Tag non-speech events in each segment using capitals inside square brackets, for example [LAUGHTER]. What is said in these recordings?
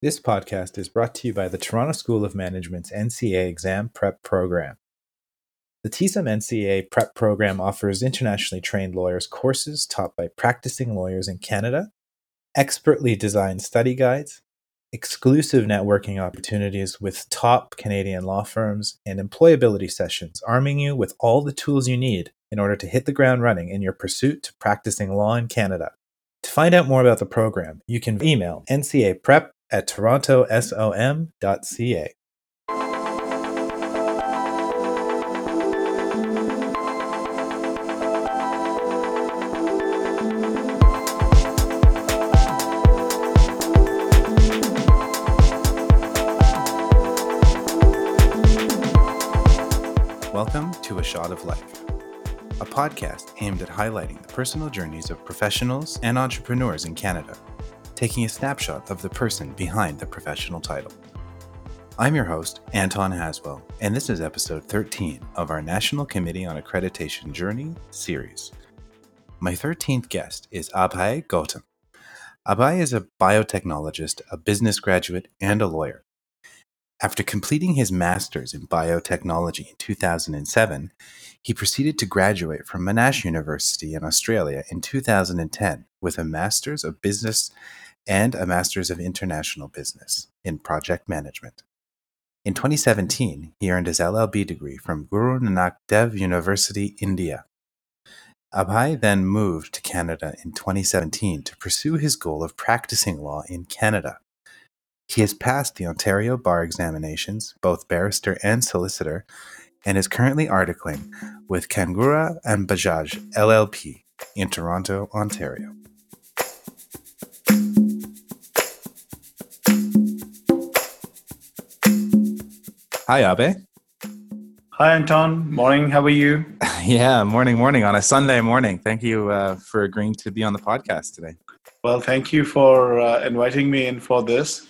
This podcast is brought to you by the Toronto School of Management's NCA Exam Prep Program. The TSUM NCA Prep Program offers internationally trained lawyers courses taught by practicing lawyers in Canada, expertly designed study guides, exclusive networking opportunities with top Canadian law firms, and employability sessions, arming you with all the tools you need in order to hit the ground running in your pursuit to practicing law in Canada. To find out more about the program, you can email ncaprep at torontosom.ca. Welcome to A Shot of Life, a podcast aimed at highlighting the personal journeys of professionals and entrepreneurs in Canada taking a snapshot of the person behind the professional title. I'm your host, Anton Haswell, and this is episode 13 of our National Committee on Accreditation Journey series. My 13th guest is Abhay Gautam. Abhay is a biotechnologist, a business graduate, and a lawyer. After completing his master's in biotechnology in 2007, he proceeded to graduate from Monash University in Australia in 2010 with a master's of business and a Master's of International Business in Project Management. In 2017, he earned his LLB degree from Guru Nanak Dev University, India. Abhay then moved to Canada in 2017 to pursue his goal of practicing law in Canada. He has passed the Ontario bar examinations, both barrister and solicitor, and is currently articling with Khangura and Bajaj LLP in Toronto, Ontario. Hi, Abe. Hi, Anton. Morning. How are you? [LAUGHS] yeah, morning, morning on a Sunday morning. Thank you uh, for agreeing to be on the podcast today. Well, thank you for uh, inviting me in for this.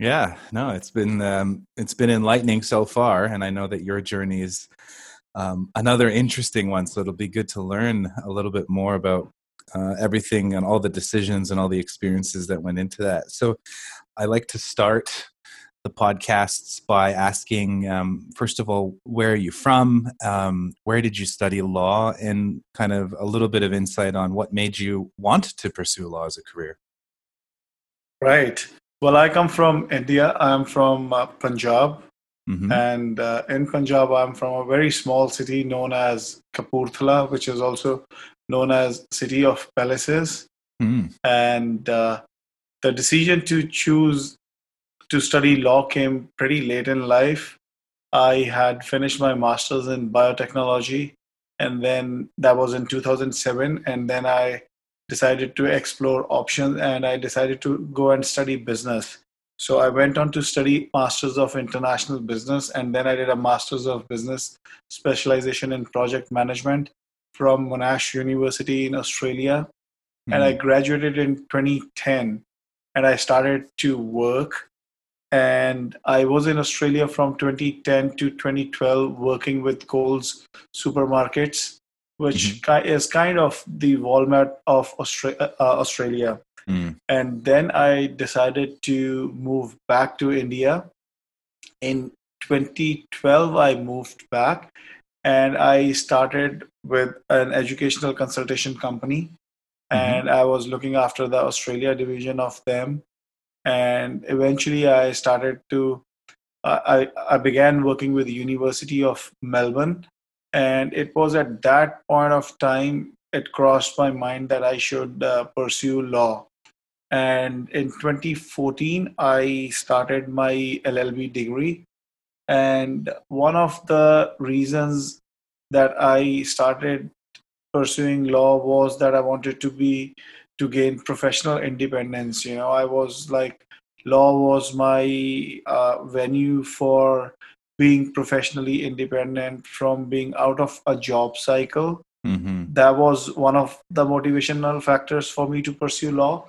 Yeah, no, it's been um, it's been enlightening so far, and I know that your journey is um, another interesting one. So it'll be good to learn a little bit more about uh, everything and all the decisions and all the experiences that went into that. So I like to start the podcasts by asking, um, first of all, where are you from? Um, where did you study law? And kind of a little bit of insight on what made you want to pursue law as a career. Right. Well, I come from India. I'm from uh, Punjab. Mm-hmm. And uh, in Punjab, I'm from a very small city known as Kapurthala, which is also known as City of Palaces. Mm. And uh, the decision to choose to study law came pretty late in life. I had finished my master's in biotechnology, and then that was in 2007. And then I decided to explore options and I decided to go and study business. So I went on to study Masters of International Business, and then I did a Masters of Business specialization in project management from Monash University in Australia. Mm-hmm. And I hmm. graduated in 2010 and I started to work and I was in Australia from 2010 to 2012 working with Coles supermarkets, which mm-hmm. is kind of the Walmart of Austra- uh, Australia. Mm. And then I decided to move back to India. In 2012, I moved back and I started with an educational consultation company. Mm-hmm. And I was looking after the Australia division of them and eventually I started to I, I began working with the University of Melbourne, and it was at that point of time it crossed my mind that I should uh, pursue law. And in 2014, I started my LLB degree. And one of the reasons that I started pursuing law was that I wanted to be to gain professional independence. You know, I was like, law was my uh, venue for being professionally independent from being out of a job cycle. Mm-hmm. That was one of the motivational factors for me to pursue law.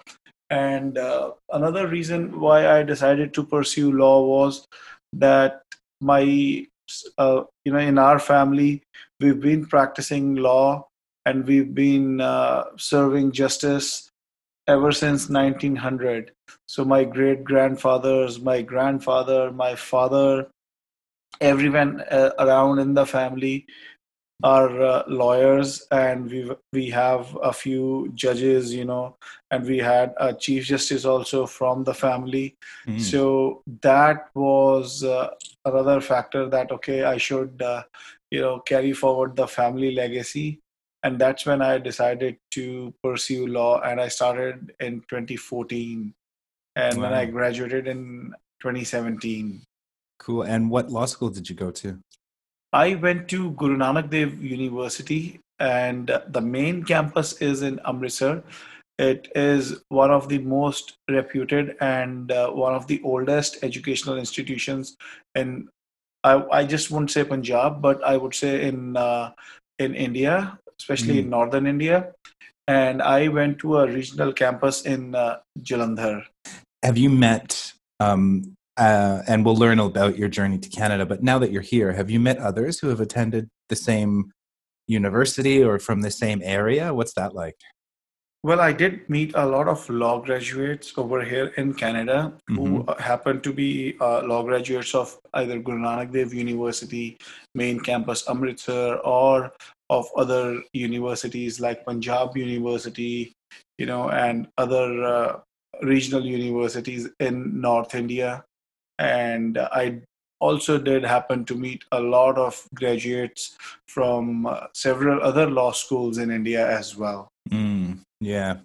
And uh, another reason why I decided to pursue law was that my, uh, you know, in our family, we've been practicing law and we've been uh, serving justice ever since 1900. So my great grandfathers, my grandfather, my father, everyone uh, around in the family are uh, lawyers and we we have a few judges you know and we had a chief justice also from the family mm. so that was uh, another factor that okay i should uh, you know carry forward the family legacy and that's when i decided to pursue law and i started in 2014 and wow. when i graduated in 2017 cool and what law school did you go to I went to Guru Nanak Dev University, and the main campus is in Amritsar. It is one of the most reputed and uh, one of the oldest educational institutions in. I, I just wouldn't say Punjab, but I would say in uh, in India, especially mm. in northern India. And I went to a regional campus in uh, Jalandhar. Have you met um, uh, and we'll learn about your journey to Canada. But now that you're here, have you met others who have attended the same university or from the same area? What's that like? Well, I did meet a lot of law graduates over here in Canada mm-hmm. who happen to be uh, law graduates of either Guru Nanak Dev University, main campus Amritsar, or of other universities like Punjab University, you know, and other uh, regional universities in North India and I also did happen to meet a lot of graduates from uh, several other law schools in India as well. Mm, yeah.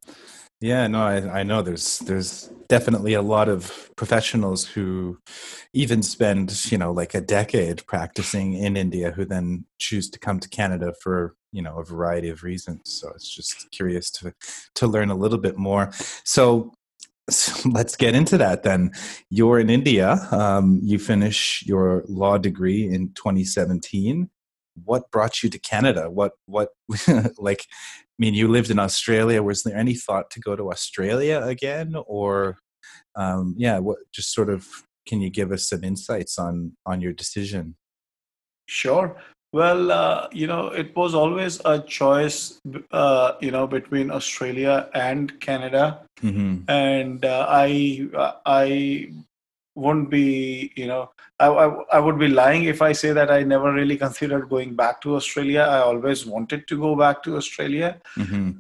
Yeah, no, I, I know there's there's definitely a lot of professionals who even spend you know like a decade practicing in India who then choose to come to Canada for you know a variety of reasons. So it's just curious to to learn a little bit more. So so let's get into that then. You're in India. Um, you finish your law degree in 2017. What brought you to Canada? What what [LAUGHS] like? I mean, you lived in Australia. Was there any thought to go to Australia again, or um, yeah? What just sort of can you give us some insights on on your decision? Sure. Well, uh, you know, it was always a choice, uh, you know, between Australia and Canada, mm-hmm. and uh, I, I wouldn't be, you know, I, I, I, would be lying if I say that I never really considered going back to Australia. I always wanted to go back to Australia, mm-hmm.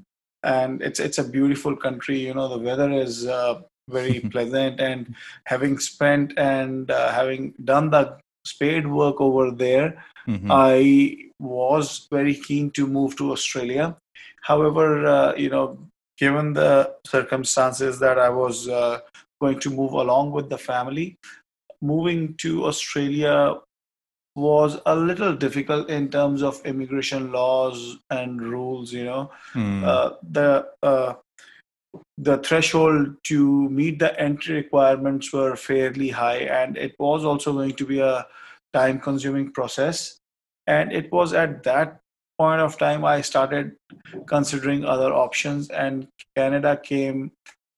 and it's it's a beautiful country. You know, the weather is uh, very [LAUGHS] pleasant, and having spent and uh, having done the spade work over there, mm-hmm. I was very keen to move to Australia. However, uh, you know, given the circumstances that I was uh, going to move along with the family, moving to Australia was a little difficult in terms of immigration laws and rules. You know, mm. uh, the uh, the threshold to meet the entry requirements were fairly high and it was also going to be a time consuming process and it was at that point of time i started considering other options and canada came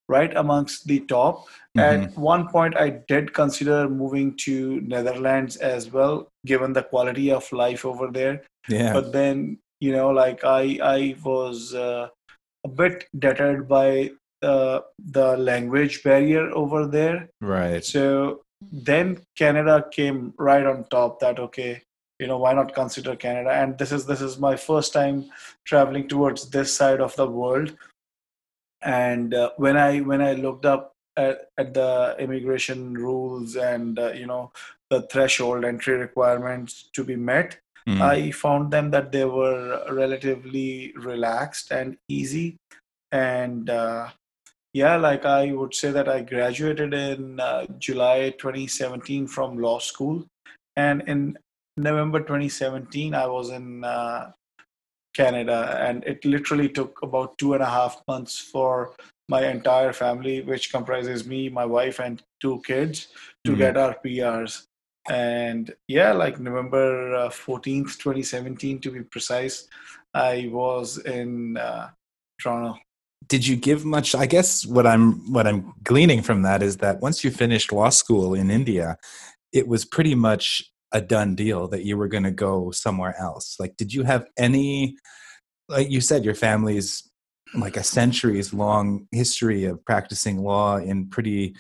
right amongst the top mm-hmm. at one point i did consider moving to netherlands as well given the quality of life over there yeah but then you know like i i was uh, a bit deterred by uh, the language barrier over there. Right. So then Canada came right on top. That okay, you know, why not consider Canada? And this is this is my first time traveling towards this side of the world. And uh, when I when I looked up at, at the immigration rules and uh, you know the threshold entry requirements to be met, mm. I found them that they were relatively relaxed and easy and uh, yeah like i would say that i graduated in uh, july 2017 from law school and in november 2017 i was in uh, canada and it literally took about two and a half months for my entire family which comprises me my wife and two kids to mm-hmm. get our prs and yeah like november uh, 14th 2017 to be precise i was in uh, toronto did you give much i guess what i'm what i'm gleaning from that is that once you finished law school in india it was pretty much a done deal that you were going to go somewhere else like did you have any like you said your family's like a centuries long history of practicing law in pretty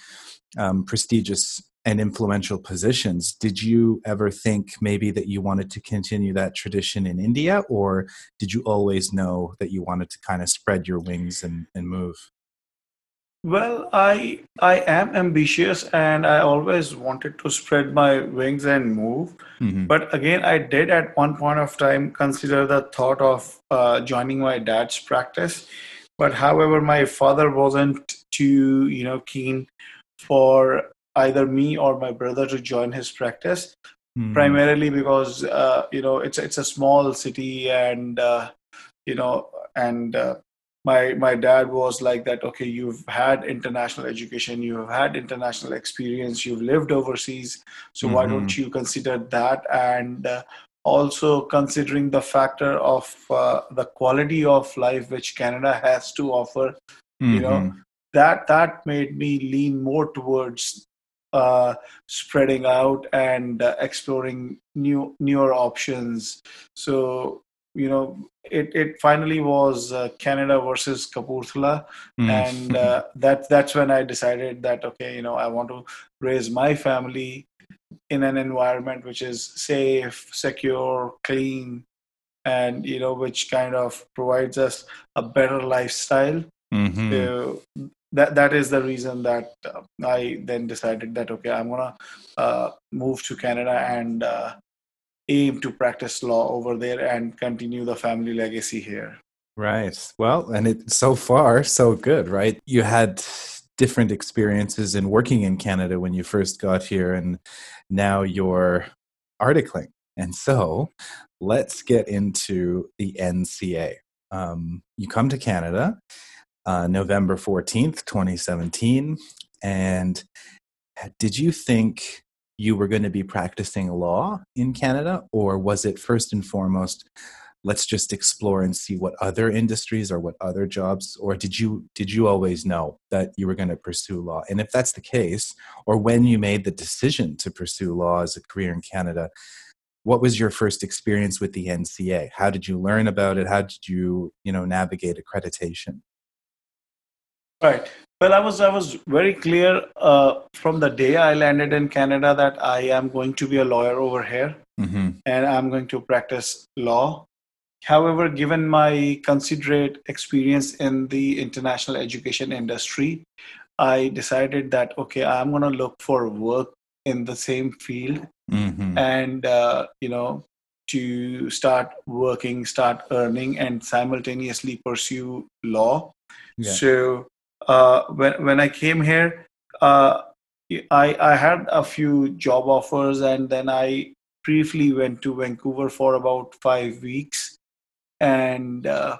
um, prestigious and influential positions. Did you ever think maybe that you wanted to continue that tradition in India, or did you always know that you wanted to kind of spread your wings and, and move? Well, I I am ambitious and I always wanted to spread my wings and move. Mm-hmm. But again, I did at one point of time consider the thought of uh, joining my dad's practice. But however, my father wasn't too you know keen for either me or my brother to join his practice, mm-hmm. primarily because uh, you know it's it's a small city and uh, you know and uh, my my dad was like that okay you've had international education you have had international experience you've lived overseas so mm-hmm. why don't mm-hmm. you consider that and uh, also considering the factor of uh, the quality of life which canada has to offer mm-hmm. you know mm-hmm. that that made me lean more towards uh, spreading out and uh, exploring new newer options so you know it, it finally was uh, Canada versus Kapurthala, mm. and uh, that that's when I decided that okay, you know, I want to raise my family in an environment which is safe, secure, clean, and you know, which kind of provides us a better lifestyle. Mm-hmm. So that that is the reason that uh, I then decided that okay, I'm gonna uh, move to Canada and uh, aim to practice law over there and continue the family legacy here. Right. Well, and it so far so good, right? You had different experiences in working in Canada when you first got here and now you're articling. And so let's get into the NCA. Um, you come to Canada uh, November 14th, 2017. And did you think you were going to be practicing law in Canada, or was it first and foremost, let's just explore and see what other industries or what other jobs, or did you did you always know that you were going to pursue law? And if that's the case, or when you made the decision to pursue law as a career in Canada, what was your first experience with the NCA? How did you learn about it? How did you you know navigate accreditation? Right. Well, I was I was very clear uh, from the day I landed in Canada that I am going to be a lawyer over here, mm-hmm. and I'm going to practice law. However, given my considerate experience in the international education industry, I decided that okay, I'm going to look for work in the same field, mm-hmm. and uh, you know, to start working, start earning, and simultaneously pursue law. Yeah. So uh, when when I came here, uh, I I had a few job offers, and then I briefly went to Vancouver for about five weeks, and uh,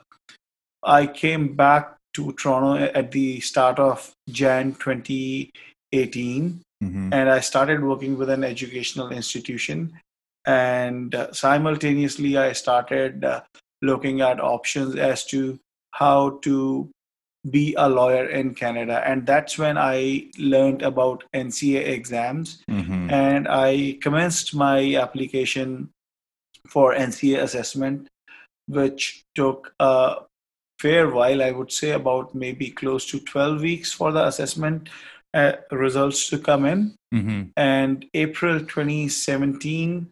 I came back to Toronto at the start of Jan 2018, mm-hmm. and I started working with an educational institution, and uh, simultaneously I started uh, looking at options as to how to be a lawyer in Canada. And that's when I learned about NCA exams. Mm-hmm. And I commenced my application for NCA assessment, which took a fair while, I would say about maybe close to 12 weeks for the assessment uh, results to come in. Mm-hmm. And April 2017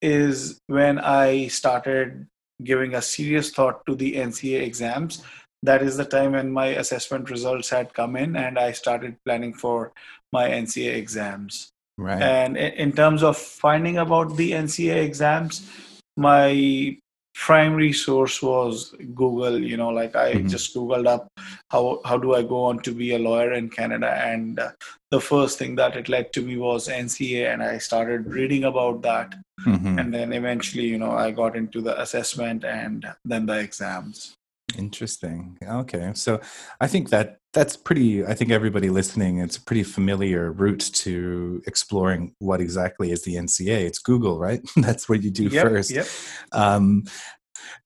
is when I started giving a serious thought to the NCA exams that is the time when my assessment results had come in and I started planning for my NCA exams. Right. And in terms of finding about the NCA exams, my primary source was Google. You know, like I mm-hmm. just Googled up how how do I go on to be a lawyer in Canada, and uh, the first thing that it led to me was NCA, and I started reading about that, mm-hmm. and then eventually, you know, I got into the assessment and then the exams. Interesting. Okay. So I think that that's pretty, I think everybody listening, it's a pretty familiar route to exploring what exactly is the NCA. It's Google, right? [LAUGHS] that's what you do yep, first. Yep. Um,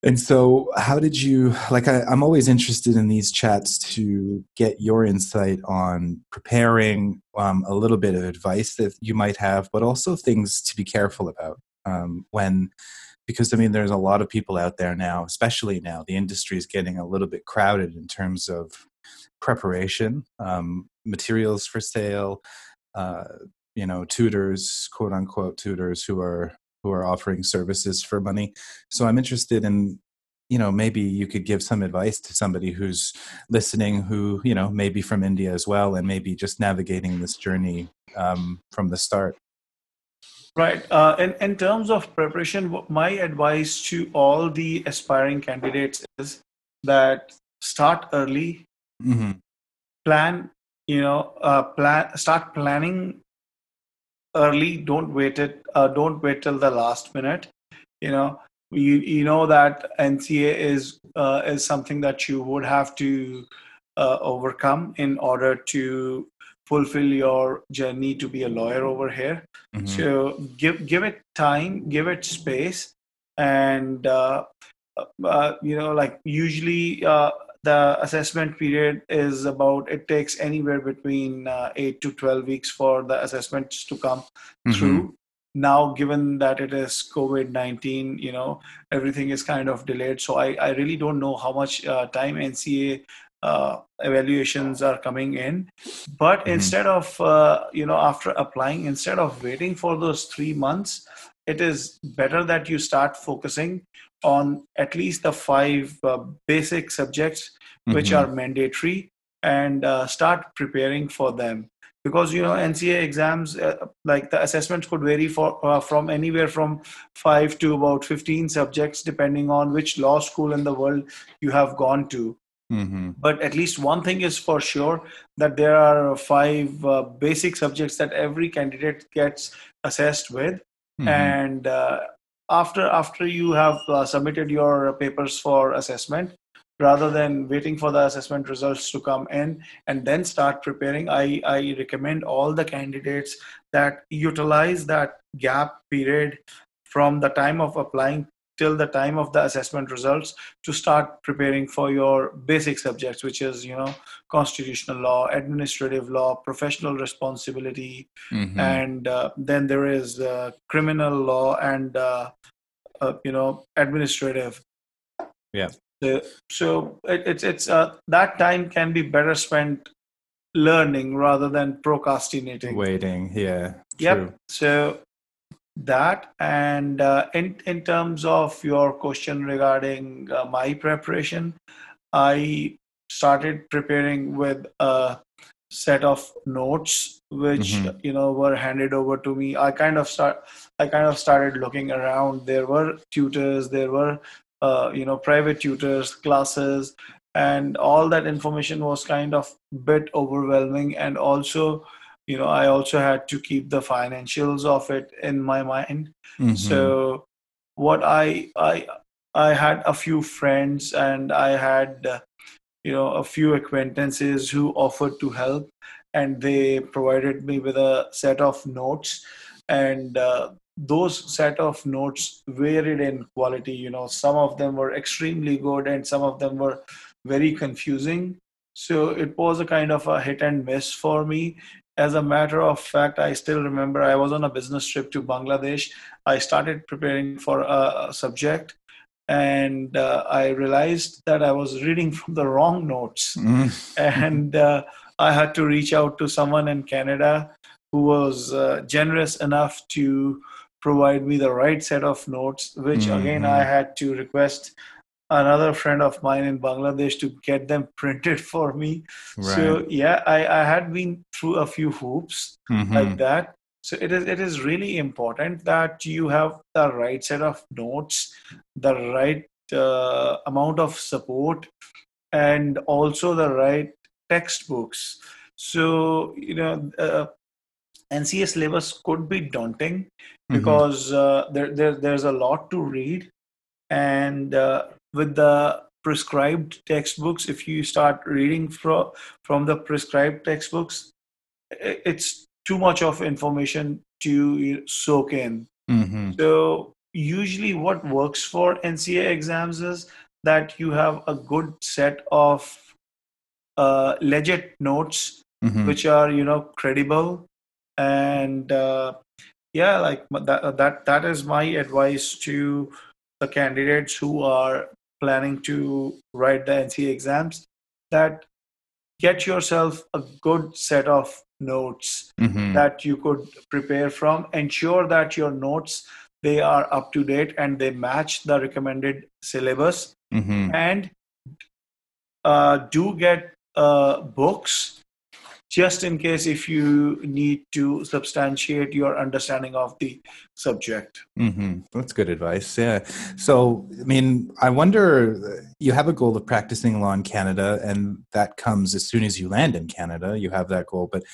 and so, how did you like? I, am always interested in these chats to get your insight on preparing, um, a little bit of advice that you might have, but also things to be careful about um, when because I mean, there's a lot of people out there now, especially now, the industry is getting a little bit crowded in terms of preparation, um, materials for sale, uh, you know, tutors, quote unquote tutors who are who are offering services for money. So I'm interested in you know maybe you could give some advice to somebody who's listening who you know maybe from india as well and maybe just navigating this journey um, from the start right uh, in, in terms of preparation my advice to all the aspiring candidates is that start early. Mm-hmm. plan you know uh, plan start planning early. Don't wait it uh, don't wait till the last minute. You know you you know that NCA is uh, is something that you would have to uh, overcome in order to fulfill your journey to be a lawyer over here. Mm-hmm. So give give it time, give it space, and uh, uh you know, like usually uh, the assessment period is about it takes anywhere between uh, 8 to 12 weeks for the assessments to come mm-hmm. through now given that it is covid-19 you know everything is kind of delayed so i, I really don't know how much uh, time nca uh, evaluations are coming in but mm-hmm. instead of uh, you know after applying instead of waiting for those three months it is better that you start focusing on at least the five uh, basic subjects which mm-hmm. are mandatory and uh, start preparing for them because you know NCA exams uh, like the assessments could vary for uh, from anywhere from 5 to about 15 subjects depending on which law school in the world you have gone to mm-hmm. but at least one thing is for sure that there are five uh, basic subjects that every candidate gets assessed with mm-hmm. and uh, after after you have uh, submitted your papers for assessment rather than waiting for the assessment results to come in and then start preparing i, I recommend all the candidates that utilize that gap period from the time of applying till the time of the assessment results to start preparing for your basic subjects which is you know constitutional law administrative law professional responsibility mm-hmm. and uh, then there is uh, criminal law and uh, uh you know administrative yeah so it, it's it's uh, that time can be better spent learning rather than procrastinating. Waiting, yeah. Yep. True. So that. And uh, in in terms of your question regarding uh, my preparation, I started preparing with a set of notes which mm-hmm. you know were handed over to me. I kind of start i kind of started looking around. There were tutors there were uh, you know private tutors classes and all that information was kind of bit overwhelming. And also you know i also had to keep the financials of it in my mind. Mm-hmm. so what i i i had a few friends and i had uh, you know a few acquaintances who offered to help and they provided me with a set of notes. And uh, those set of notes varied in quality you know some of them were extremely good and some of them were very confusing. So it was a kind of a hit and miss for me as a matter of fact i still remember i was on a business trip to bangladesh i started preparing for a, subject and uh, i realized that i was reading [LAUGHS] from the wrong notes [LAUGHS] mm. and uh, i had to reach out to someone in canada who was uh, generous enough to provide me the right set of notes, which mm-hmm. again I had to request another friend of mine in Bangladesh to get them [LAUGHS] printed for me. Right. So yeah, I, I had been through a few hoops mm-hmm. like that. So it is it is really important that you have the right set of notes, the right uh, amount of support, and also the right textbooks. So you know, uh, NCA syllabus could be daunting mm-hmm. because uh, there, there, there's a lot to read. And uh, with the prescribed textbooks, if you start reading from, from the prescribed textbooks, it's too much of information to soak in. Mm-hmm. So, usually, what works for NCA exams is that you have a good set of uh, legit notes, mm-hmm. which are you know credible and uh, yeah like that that that is my advice to the candidates who are planning to write the NCA exams that get yourself a good set of notes mm-hmm. that you could prepare from ensure that your notes they are up to date and they match the recommended syllabus mm-hmm. and uh, do get uh, books just in case if you need to substantiate your understanding of the subject. Mm-hmm. That's good advice. Yeah. So, I mean, I wonder you have a goal of practicing law in Canada, and that comes as soon as you land in Canada. You have that goal. But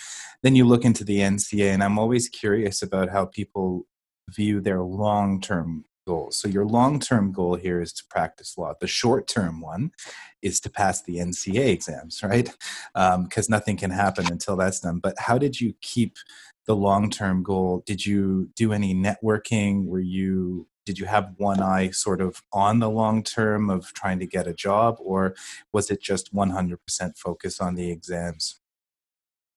then you look into the NCA, and I'm always curious about how people view their long term goals. So your long-term goal here is to practice law. The short-term one is to pass the NCA exams, [LAUGHS] right? Because um, nothing can happen until that's done. But how did you keep the long-term goal? Did you do any networking? Were you did you have one eye sort of on the long term of trying to get a job, or was it just 100% focus on the exams?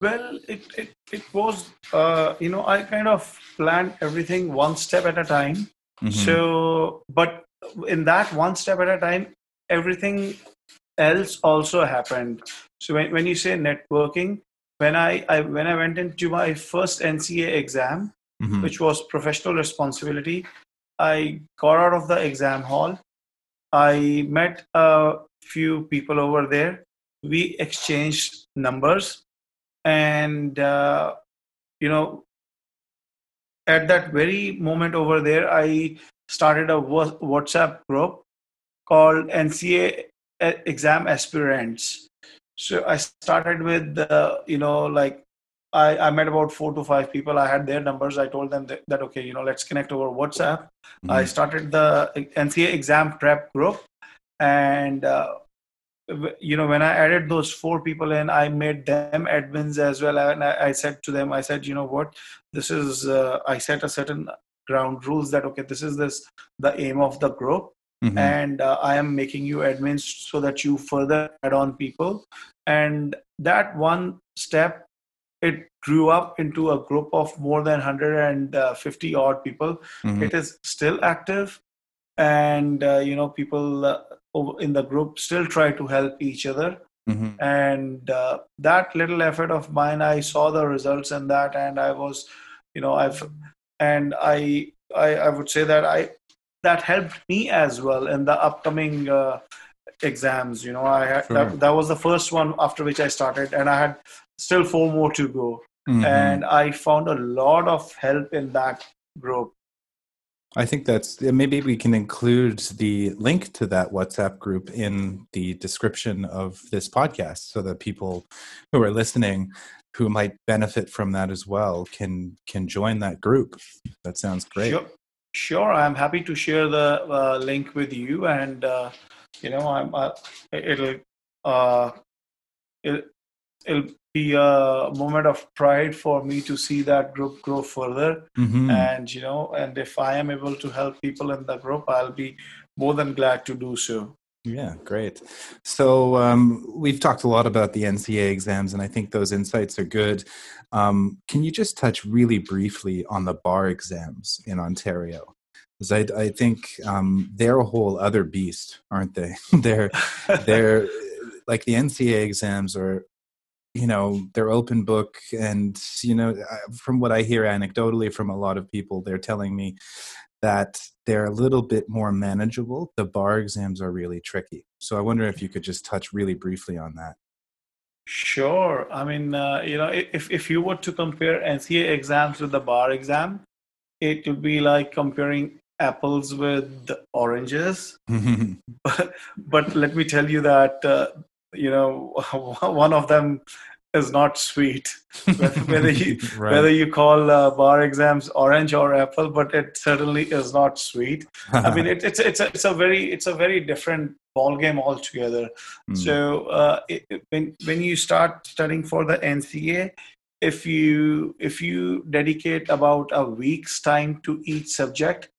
Well, it, it, it was, uh, you know, I kind of planned everything one step at a time. Mm-hmm. So, but in that one step at a time, everything else also happened. So when, when you say networking, when I, I when I went into my first NCA exam, mm-hmm. which was professional responsibility, I got out of the exam hall. I met a few people over there. We exchanged numbers, and uh, you know at that very moment over there, I started a WhatsApp group called NCA Exam Aspirants. So I started with, uh, you know, like I, I met about four to five people. I had their numbers. I told them that, that okay, you know, let's connect over WhatsApp. Mm-hmm. I started the NCA exam prep group, and uh, you know when i added those four people in i made them admins as well and i, I said to them i said you know what this is uh, i set a certain ground rules that okay this is this the aim of the group mm-hmm. and uh, i am making you admins so that you further add on people and that one step it grew up into a group of more than 150 odd people mm-hmm. it is still active and uh, you know people uh, in the group still try to help each other mm-hmm. and uh, that little effort of mine i saw the results in that and i was you know i've and i i, I would say that i that helped me as well in the upcoming uh, exams you know i had, sure. that, that was the first one after which i started and i had still four more to go mm-hmm. and i found a lot of help in that group I think that's maybe we can include the link to that WhatsApp group in the description of this podcast so that people who are listening who might benefit from that as well can can join that group. That sounds great. Sure, sure. I'm happy to share the uh, link with you, and uh, you know, I'm uh, it'll uh, it, it'll be a moment of pride for me to see that group grow further. Mm-hmm. and you know and if i am able to help people in the group i'll be more than glad to do so. Yeah great. So um, we've talked a lot about the nca exams and i think those insights are good. Um, can you just touch really briefly on the bar exams in ontario? Because I, I, think um, they're a whole other beast aren't they? [LAUGHS] They're they're [LAUGHS] like the nca exams are you know they're open book and you know from what i hear anecdotally from a lot of people they're telling me that they're a little bit more manageable. The bar exams are really tricky. So i wonder if you could just touch really briefly on that. Sure. I mean uh, you know if, if you were to compare nca exams with the bar exam it would be like comparing apples with oranges. [LAUGHS] But, but let me tell you that uh, you know [LAUGHS] one of them is not sweet [LAUGHS] whether you [LAUGHS] right. whether you call uh, bar exams orange or apple but it certainly is not sweet i mean it, it's it's a, it's a very it's a very different ball game altogether mm. so uh, it, when when you start studying for the nca if you if you dedicate about a week's time to each subject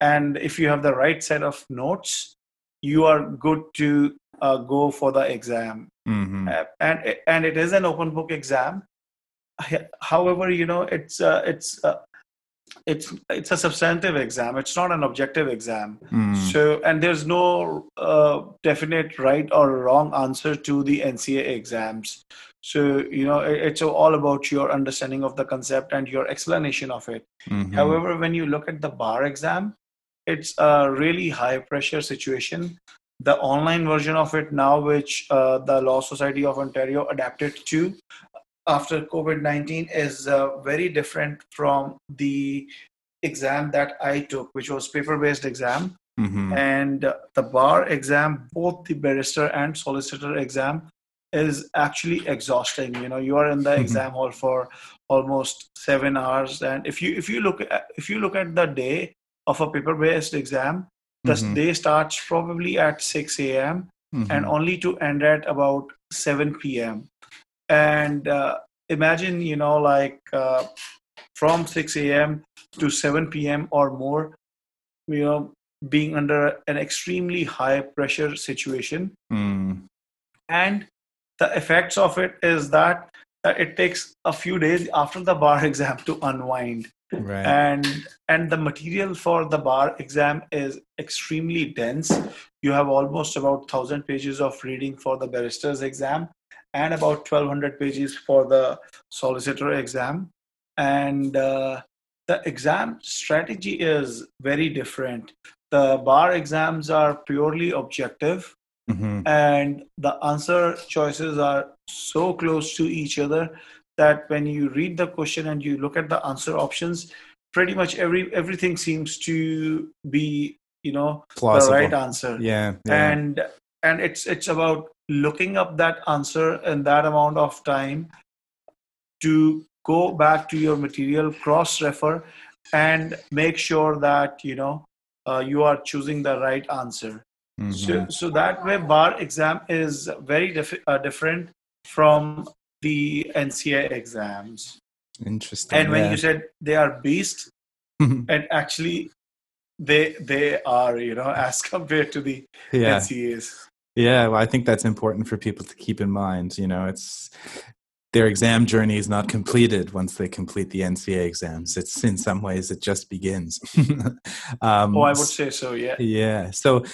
and if you have the right set of notes you are good to uh, go for the exam mm-hmm. uh, and and it is an open book exam however you know it's uh, it's uh, it's it's a substantive exam it's not an objective exam mm. so and there's no uh, definite right or wrong answer to the nca exams so you know it's all about your understanding of the concept and your explanation of it mm-hmm. however when you look at the bar exam it's a really high pressure situation the online version of it now which uh, the law society of ontario adapted to after COVID 19 is uh, very different from the exam that I took, which was paper based exam. Mm-hmm. And uh, the bar exam, both the barrister and solicitor exam, is actually exhausting. You know, you are in the mm-hmm. exam hall for almost seven hours, and if you if you look at if you look at the day of a paper based exam, the mm-hmm. day starts probably at 6 a.m. and mm-hmm. only to end at about 7 p.m and uh, imagine you know like uh, from 6 a.m to 7 p.m or more you know being under an extremely high pressure situation mm. and the effects of it is that uh, it takes a few days after the bar [LAUGHS] exam to unwind right. and and the material for the bar exam is extremely dense you have almost about 1000 pages of reading for the barrister's exam and about 1200 pages for the solicitor exam and uh, the exam strategy is very different the bar exams are purely objective mm-hmm. and the answer choices are so close to each other that when you read the question and you look at the answer options pretty much every everything seems to be you know Plausible. the right answer yeah, yeah and and it's it's about looking up that answer in that amount of time to go back to your material cross refer and make sure that you know uh, you are choosing the right answer mm-hmm. so, so that way bar exam is very dif- uh, different from the nca exams interesting and when yeah. you said they are beast and actually they they are you know [LAUGHS] as compared to the yeah. ncas yeah, well, I think that's important for people to keep in mind. You know, it's their exam journey is not completed once they complete the NCA exams. It's in some ways it just begins. um, [LAUGHS] oh, I would say so. Yeah. Yeah. So,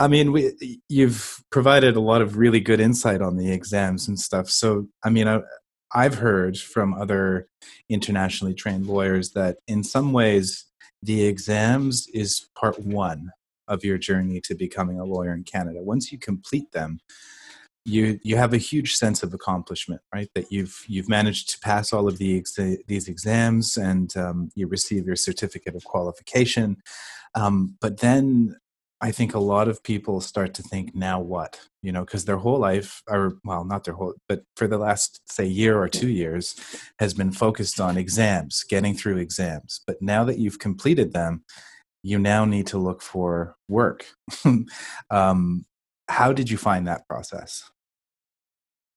I mean, we you've provided a lot of really good insight on the exams and stuff. So, I mean, I, I've heard from other internationally trained lawyers that in some ways the exams is part one of your journey to becoming a lawyer in Canada. Once you complete them, you you have a huge sense of accomplishment, right? That you've you've managed to pass all of the ex- these exams and um, you receive your certificate of qualification. Um, but then I think a lot of people start to think, now what? You know, because their whole life, or well, not their whole, but for the last, say, year or two years, has been focused on exams, getting through exams. But now that you've completed them, you now need to look for work. [LAUGHS] um, how did you find that process?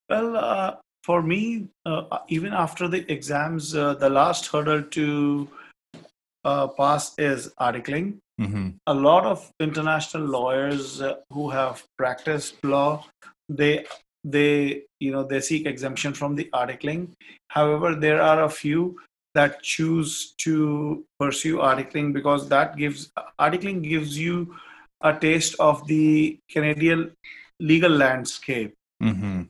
Well, uh, for me, uh, even after the exams, uh, the last hurdle to uh, pass is articling. Mm-hmm. A lot of international lawyers uh, who have practiced law, they they you know they seek exemption from the articling. However, there are a few that choose to pursue articling because that gives articling gives you a taste of the Canadian legal landscape. Mm-hmm.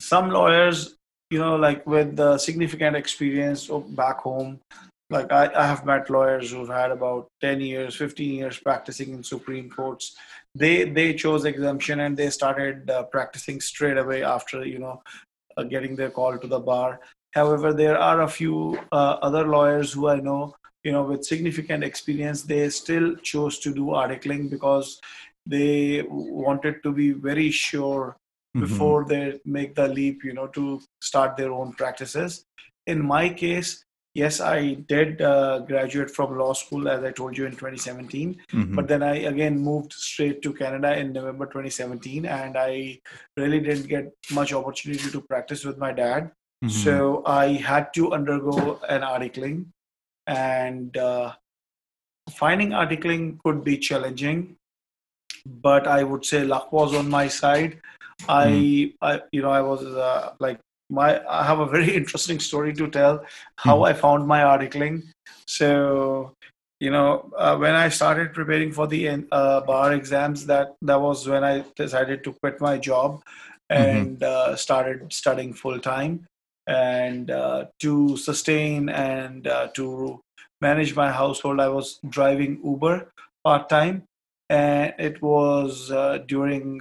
Some lawyers, you know, like with the significant experience back home, like I, I have met lawyers who've had about 10 years, 15 years practicing in Supreme Courts. They they chose exemption and they started uh, practicing straight away after you know uh, getting their call to the bar However, there are a few uh, other lawyers who I know, you know, with significant experience, they still chose to do articling because they wanted to be very sure mm-hmm. before they make the leap, you know, to start their own practices. In my case, yes, I did uh, graduate from law school, as I told you in 2017. Mm-hmm. But then I again moved straight to Canada in November 2017, and I really didn't get much opportunity to practice with my dad. Mm-hmm. So I had to undergo an articling, and uh, finding articling could be challenging, but I would say luck was on my side. I, mm-hmm. I you know, I was uh, like my. I have a very [LAUGHS] interesting story to tell how mm-hmm. I found my articling. So, you know, uh, when I started preparing for the uh, bar exams, that that was when I decided to quit my job mm-hmm. and mm-hmm. uh, started studying full time. And uh, to sustain and uh, to manage my household, I was driving Uber part time, and it was uh, during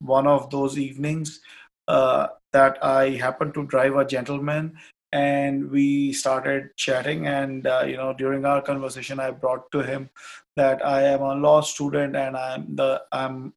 one of those evenings that I happened to drive a gentleman and we started chatting and uh, you know during our conversation i brought to him that i am a law student and i'm the i'm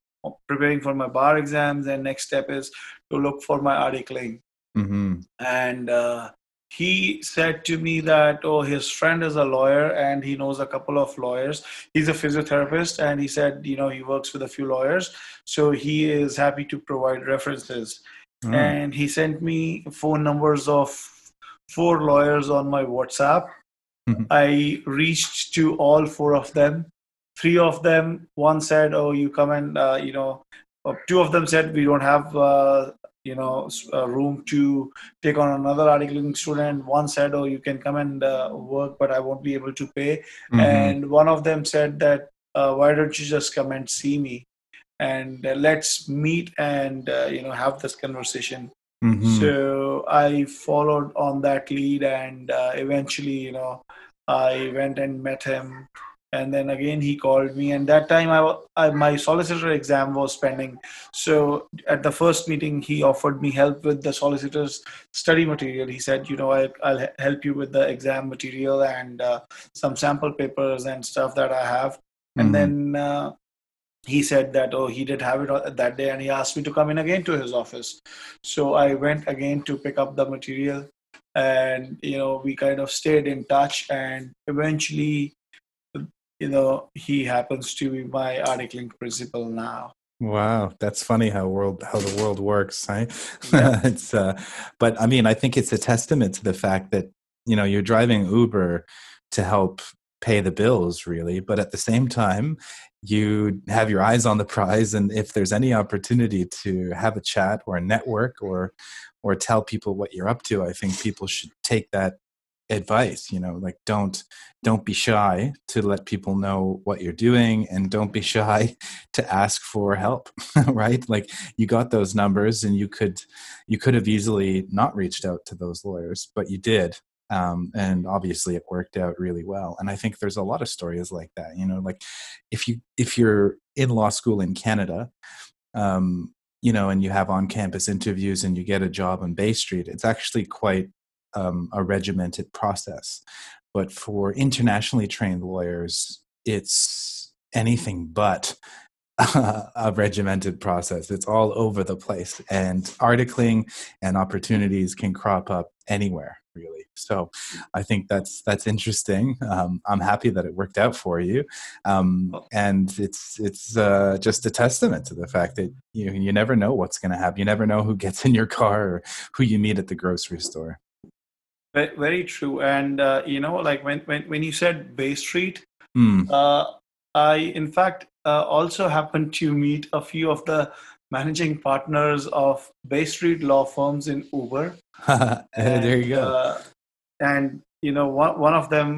preparing for my bar exams and next step is to look for my articling. Mm-hmm. and uh, he said to me that oh his friend is a lawyer and he knows a couple of lawyers. He's a physiotherapist and he said you know he works with a few lawyers so he is happy to provide references mm. and he sent me phone numbers of four lawyers on my WhatsApp. Mm-hmm. I reached to all four of them. Three of them, one said, "Oh, you come and uh, you know." Uh, two of them said, "We don't have uh, you know room to take on another articling student." One said, "Oh, you can come and uh, work, but I won't be able to pay." Mm-hmm. And one of them said that, uh, "Why don't you just come and see me?" And uh, let's meet and uh, you know have this conversation Mm-hmm. So I followed on that lead, and uh, eventually, you know, I went and met him. And then again, he called me, and that time I, I my solicitor exam was pending. So at the first meeting, he offered me help with the solicitor's study material. He said, you know, I, will help you with the exam material and uh, some sample papers and stuff that I have. And mm-hmm. then uh, he said that oh he did have it that day and he asked me to come in again to his office. So i went again to pick up the material and you know we kind of stayed in touch and eventually you know he happens to be my articling principal now. Wow. That's funny how world how the world works right yeah. [LAUGHS] it's uh but i mean i think it's a testament to the fact that you know you're driving uber to help pay the bills really but at the same time you have your eyes on the prize and if there's any opportunity to have a chat or a network or or tell people what you're up to i think people should take that advice you know like don't don't be shy to let people know what you're doing and don't be [LAUGHS] shy to ask for help [LAUGHS] right? Like you got those numbers and you could you could have easily not reached out to those lawyers but you did um, and obviously it worked out really well and i think there's a lot of stories like that you know like if you if you're in law school in canada um, you know and you have on campus interviews and you get a job on bay street it's actually quite um, a regimented process but for internationally trained lawyers it's anything but [LAUGHS] a regimented process. It's all over the place, and articling and opportunities can crop up anywhere really. So i think that's that's interesting. Um, i'm happy that it worked out for you. Um, and it's it's uh, just a testament to the fact that you you never know what's going to happen. You never know who gets in your car or who you meet at the grocery store. Very true. And uh, you know like when, when when you said bay street mm. uh, i in fact uh, also happened to meet a few of the managing partners of Bay Street law firms in Uber. and, [LAUGHS] there you go. Uh, and you know, one one of them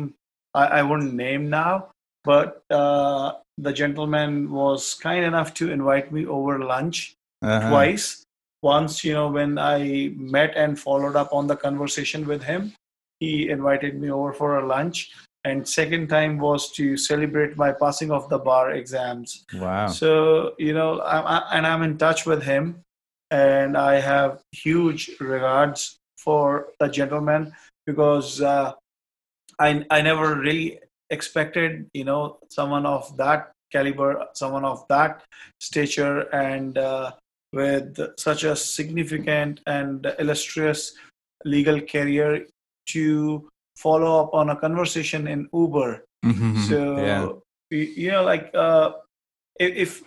I, I wouldn't name now, but uh, the gentleman was kind enough to invite me over lunch uh-huh. twice. Once, you know, when I met and followed up on the conversation with him, he invited me over for a lunch and second time was to celebrate my passing of the bar exams. Wow. So you know I'm, I, and i'm in touch with him. And i have huge regards for the gentleman because uh, I, I never really expected you know someone of that caliber someone of that stature and uh, with such a significant and illustrious legal career to follow up on a conversation in Uber. Mm-hmm. So yeah. you know, like uh, if,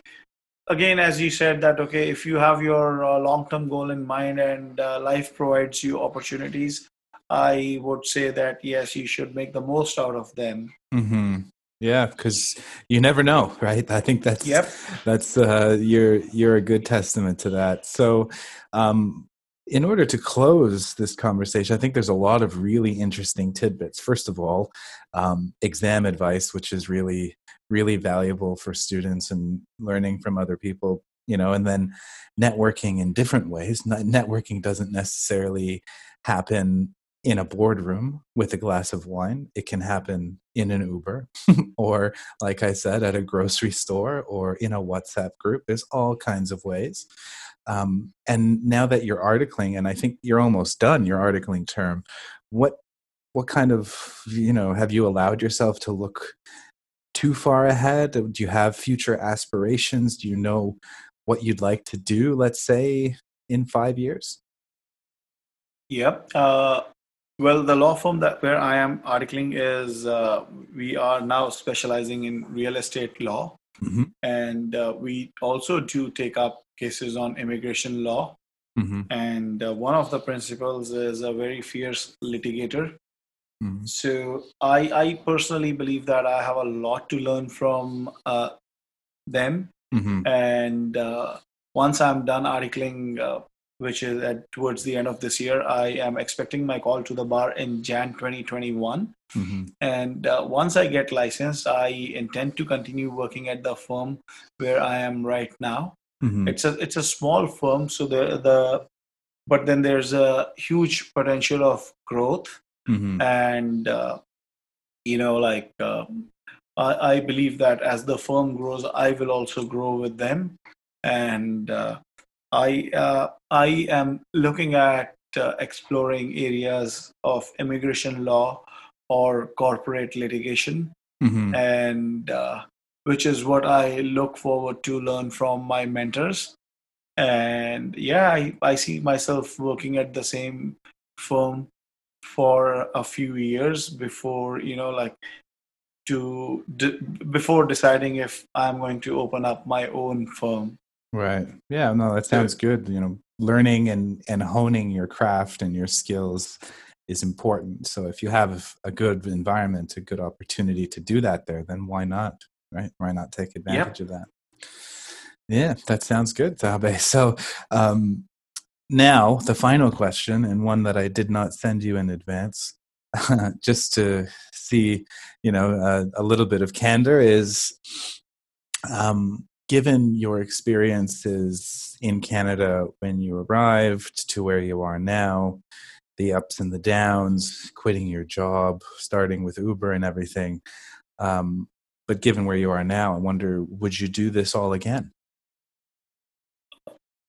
again, as you said that okay, if you have your uh, long-term goal in mind and uh, life provides you opportunities, I would say that yes, you should make the most out of them. Mm-hmm. Yeah, because you never know, right? I think that's yep. that's uh, you're you're a good testament to that. So, um, in order to close this conversation, I think there's a lot of really interesting tidbits. First of all, um, exam advice, which is really, really valuable for students and learning from other people, you know, and then networking in different ways. Networking doesn't necessarily happen in a boardroom with a glass of wine. It can happen in an Uber [LAUGHS] or, like I said, at a grocery store or in a WhatsApp group. There's all kinds of ways. Um, and now that you're articling, and I think you're almost done your articling term, what what kind of you know have you allowed yourself to look too far ahead? Do you have future aspirations? Do you know what you'd like to do? Let's say in five years. Yep. Uh, well, the law firm that where I am articling is uh, we are now specializing in real estate law, mm-hmm. and uh, we also do take up cases on immigration law. Mm-hmm. And uh, one of the principals is a very fierce litigator. Mm-hmm. So I, I personally believe that I have a lot to learn from uh, them. Mm-hmm. And uh, once I'm done articling, uh, which is at, towards the end of this year, I am expecting my call to the bar in Jan 2021. Mm-hmm. And uh, once I get licensed, I intend to continue working at the firm where I am right now. Mm-hmm. It's a it's a small firm, so the the but then there's a huge potential of growth, mm-hmm. and uh, you know, like um, I, I believe that as the firm grows, I will also grow with them, and uh, I uh, I am looking at uh, exploring areas of immigration law or corporate litigation, mm-hmm. and uh, which is what I look forward to learn from my mentors. And yeah, I, I see myself working at the same firm for a few years before, you know, like to d- before deciding if I'm going to open up my own firm. Right. Yeah, no, that sounds good. You know, learning and and honing your craft and your skills is important. So if you have a good environment, a good opportunity to do that there, then why not? Right? Why not take advantage yep. of that? Yeah, that sounds good, Tabe. [LAUGHS] So um, now the final question, and one that I did not send you in advance, [LAUGHS] just to see, you know, uh, a little bit of candor is, um, given your experiences in Canada when you arrived to where you are now, the ups and the downs, quitting your job, starting with Uber and everything. Um, but given where you are now, I wonder, would you do this all again?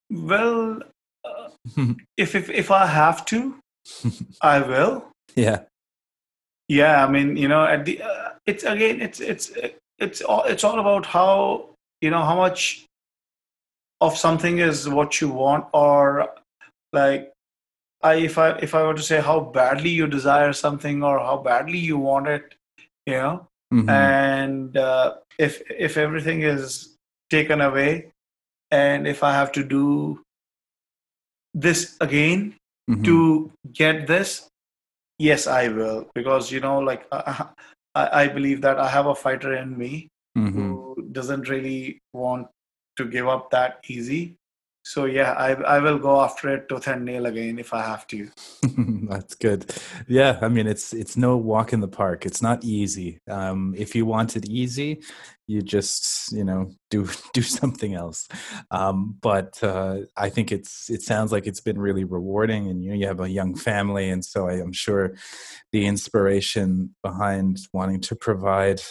Well, uh, [LAUGHS] if, if if I have to, [LAUGHS] I will. Yeah. Yeah, I mean, you know, at the uh, it's again, it's it's it's all it's all about how you know how much of something is what you want, or like I if I if I were to say how badly you desire something or how badly you want it, you know, Mm-hmm. And uh, if if everything is taken away, and if I have to do this again mm-hmm. to get this, yes, I will. Because you know, like I, I believe that I have a fighter in me mm-hmm. who doesn't really want to give up that easy so yeah I, I will go after it tooth and nail again if i have to. [LAUGHS] That's good. Yeah i mean it's it's no walk in the park. It's not easy. Um, if you want it easy you just you know do [LAUGHS] do something else. Um, but uh, i think it's it sounds like it's been really rewarding and you know you have a young family. And so i am sure the inspiration behind wanting to provide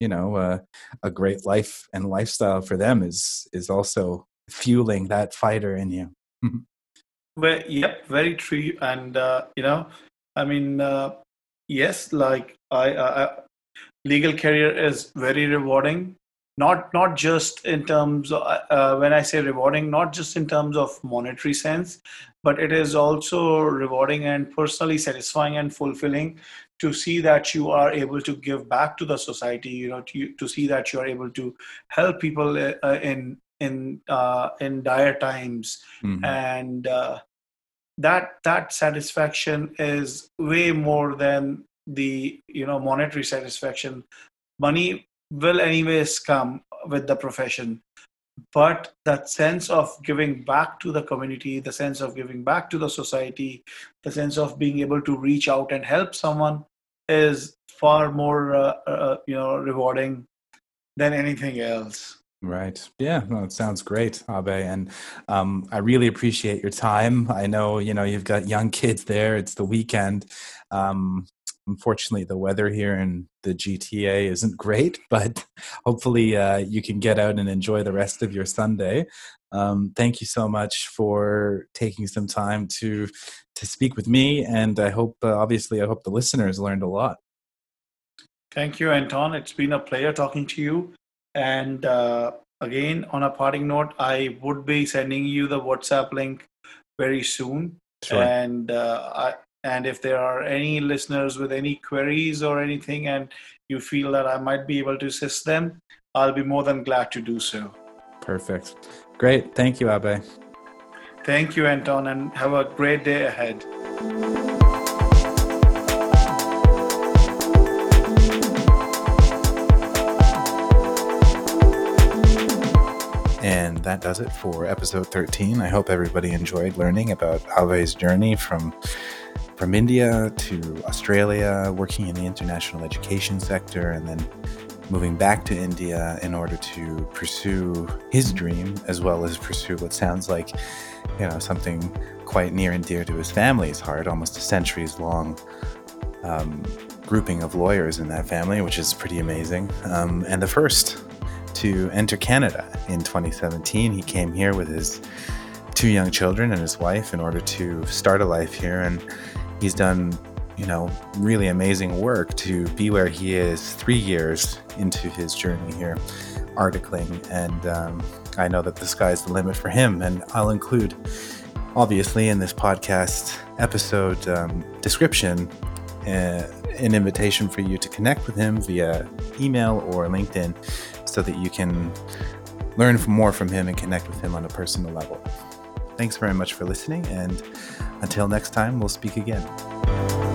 you know uh, a great life and lifestyle for them is is also fueling that fighter in you. well, yep, very true. And uh, you know, I mean, uh, yes, like I, I, legal career is very rewarding. Not not just in terms of uh, uh, when I say rewarding, not just in terms of monetary sense, but it is also rewarding and personally satisfying and fulfilling to see that you are able to give back to the society you know to, to see that you are able to help people uh, in in uh, in dire times, mm-hmm. and uh, that that satisfaction is way more than the you know monetary satisfaction. Money will anyways come with the profession, but that sense of giving back to the community the sense of giving back to the society the sense of being able to reach out and help someone is far more uh, uh, you know rewarding than anything else Right. Yeah. No, it sounds great, Abhay. And um, I really appreciate your time. I know, you know, you've got young kids there. It's the weekend. Um, unfortunately, the weather here in the GTA isn't great, [LAUGHS] but hopefully uh, you can get out and enjoy the rest of your Sunday. Um, thank you so much for taking some time to to speak with me, and I hope, uh, obviously, I hope the listeners learned a lot. Thank you, Anton. It's been a pleasure talking to you. And uh, again, on a parting note, I would be sending you the WhatsApp link very soon. Sure. And uh, I, and if there are any listeners with any queries or anything, and you feel that I might be able to assist them, I'll be more than glad to do so. Perfect. Great. Thank you, Abhay. Thank you, Anton, and have a great day ahead. That does it for episode 13. I hope everybody enjoyed learning about Abhay's journey from from India to Australia, working in the international education sector, and then moving back to India in order to pursue his dream as well as pursue what sounds like, you know, something quite near and dear to his family's heart, almost a centuries long um, grouping of lawyers in that family, which is pretty amazing. Um, and the first to enter Canada in 2017. He came here with his two young children and his wife in order to start a life here. And he's done, you know, really amazing work to be where he is three years into his journey here, articling. And um, I know that the sky's the limit for him. And I'll include, obviously, in this podcast episode um, description. Uh, an invitation for you to connect with him via email or LinkedIn so that you can learn more from him and connect with him on a personal level. Thanks very much for listening, and until next time, we'll speak again.